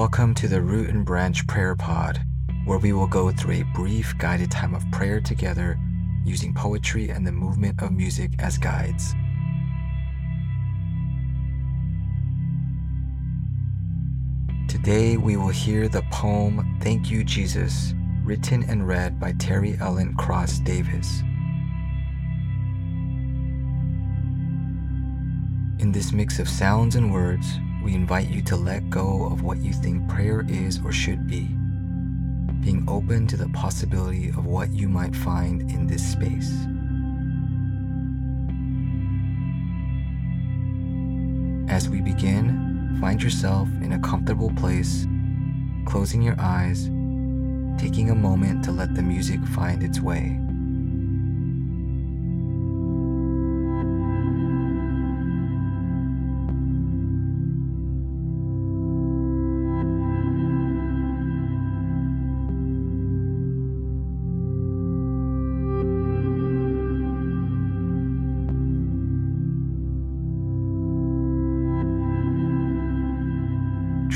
Welcome to the Root and Branch Prayer Pod, where we will go through a brief guided time of prayer together using poetry and the movement of music as guides. Today we will hear the poem Thank You Jesus, written and read by Teri Ellen Cross Davis. In this mix of sounds and words, we invite you to let go of what you think prayer is or should be, being open to the possibility of what you might find in this space. As we begin, find yourself in a comfortable place, closing your eyes, taking a moment to let the music find its way.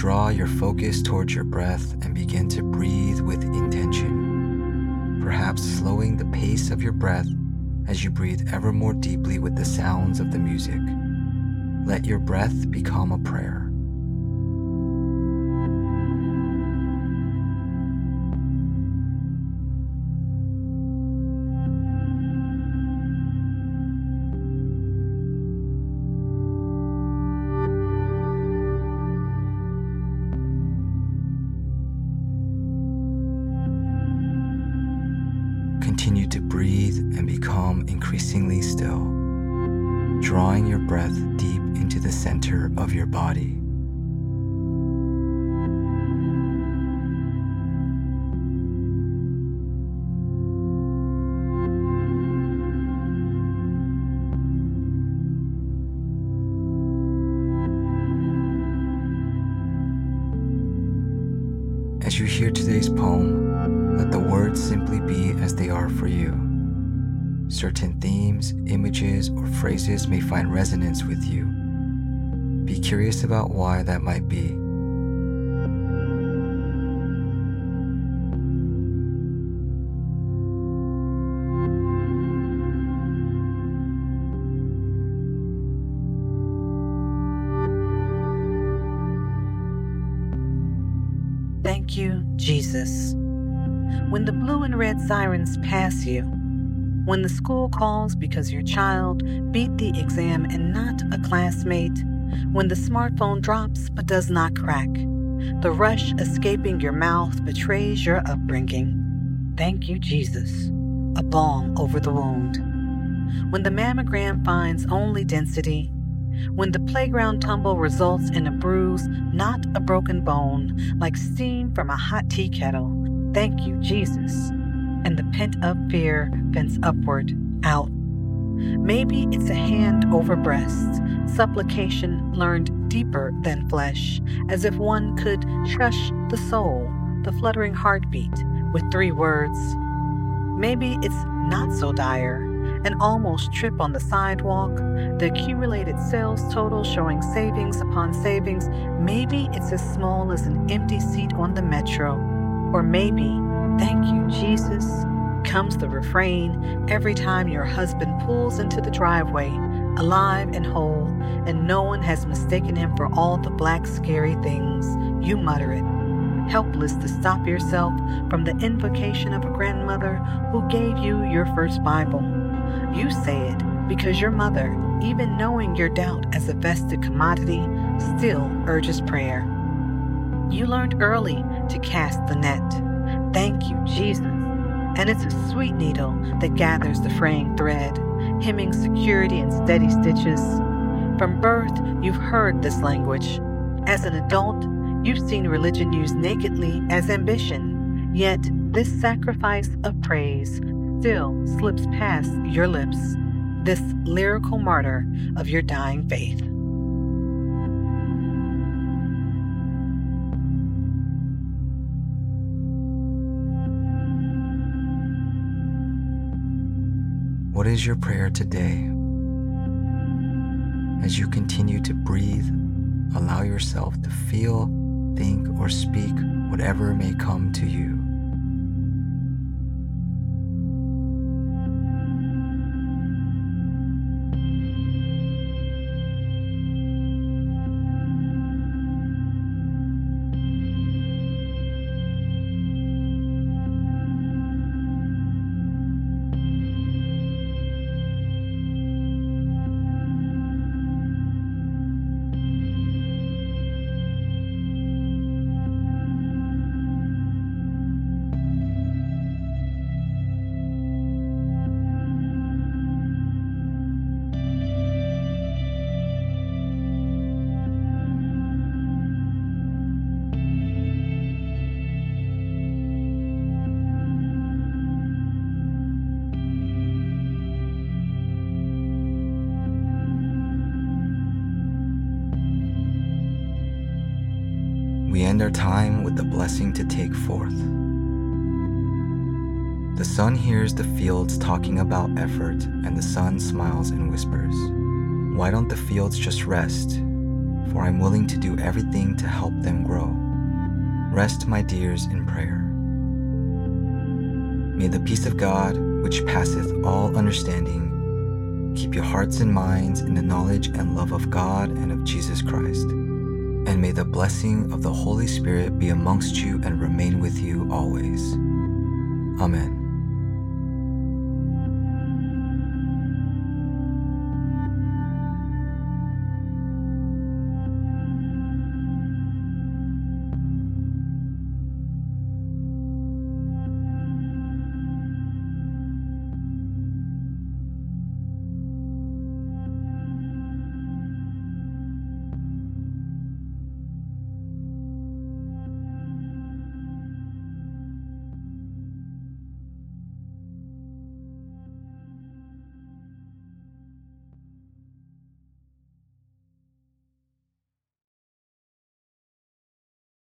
Draw your focus towards your breath and begin to breathe with intention, perhaps slowing the pace of your breath as you breathe ever more deeply with the sounds of the music. Let your breath become a prayer. Increasingly still, drawing your breath deep into the center of your body. As you hear today's poem, let the words simply be as they are for you. Certain themes, images, or phrases may find resonance with you. Be curious about why that might be. Thank you, Jesus. When the blue and red sirens pass you, when the school calls because your child beat the exam and not a classmate, when the smartphone drops but does not crack, the rush escaping your mouth betrays your upbringing. Thank you, Jesus. A balm over the wound. When the mammogram finds only density, when the playground tumble results in a bruise, not a broken bone, like steam from a hot tea kettle. Thank you, Jesus. And the pent up fear vents upward, out. Maybe it's a hand over breast, supplication learned deeper than flesh, as if one could shush the soul, the fluttering heartbeat, with three words. Maybe it's not so dire an almost trip on the sidewalk, the accumulated sales total showing savings upon savings. Maybe it's as small as an empty seat on the metro. Or maybe, thank you, Jesus, comes the refrain every time your husband pulls into the driveway, alive and whole, and no one has mistaken him for all the black, scary things. You mutter it helpless to stop yourself from the invocation of a grandmother who gave you your first Bible. You say it because your mother, even knowing your doubt as a vested commodity, still urges prayer. You learned early to cast the net. Thank you, Jesus. And it's a sweet needle that gathers the fraying thread, hemming security and steady stitches. From birth, you've heard this language. As an adult, you've seen religion used nakedly as ambition. Yet, this sacrifice of praise still slips past your lips, this lyrical martyr of your dying faith. Is your prayer today? As you continue to breathe, allow yourself to feel think, or speak whatever may come to you. End our time with the blessing to take forth. The sun hears the fields talking about effort, and the sun smiles and whispers, Why don't the fields just rest? For I'm willing to do everything to help them grow. Rest, my dears, in prayer. May the peace of God, which passeth all understanding, keep your hearts and minds in the knowledge and love of God and of Jesus Christ and may the blessing of the Holy Spirit be amongst you and remain with you always. Amen.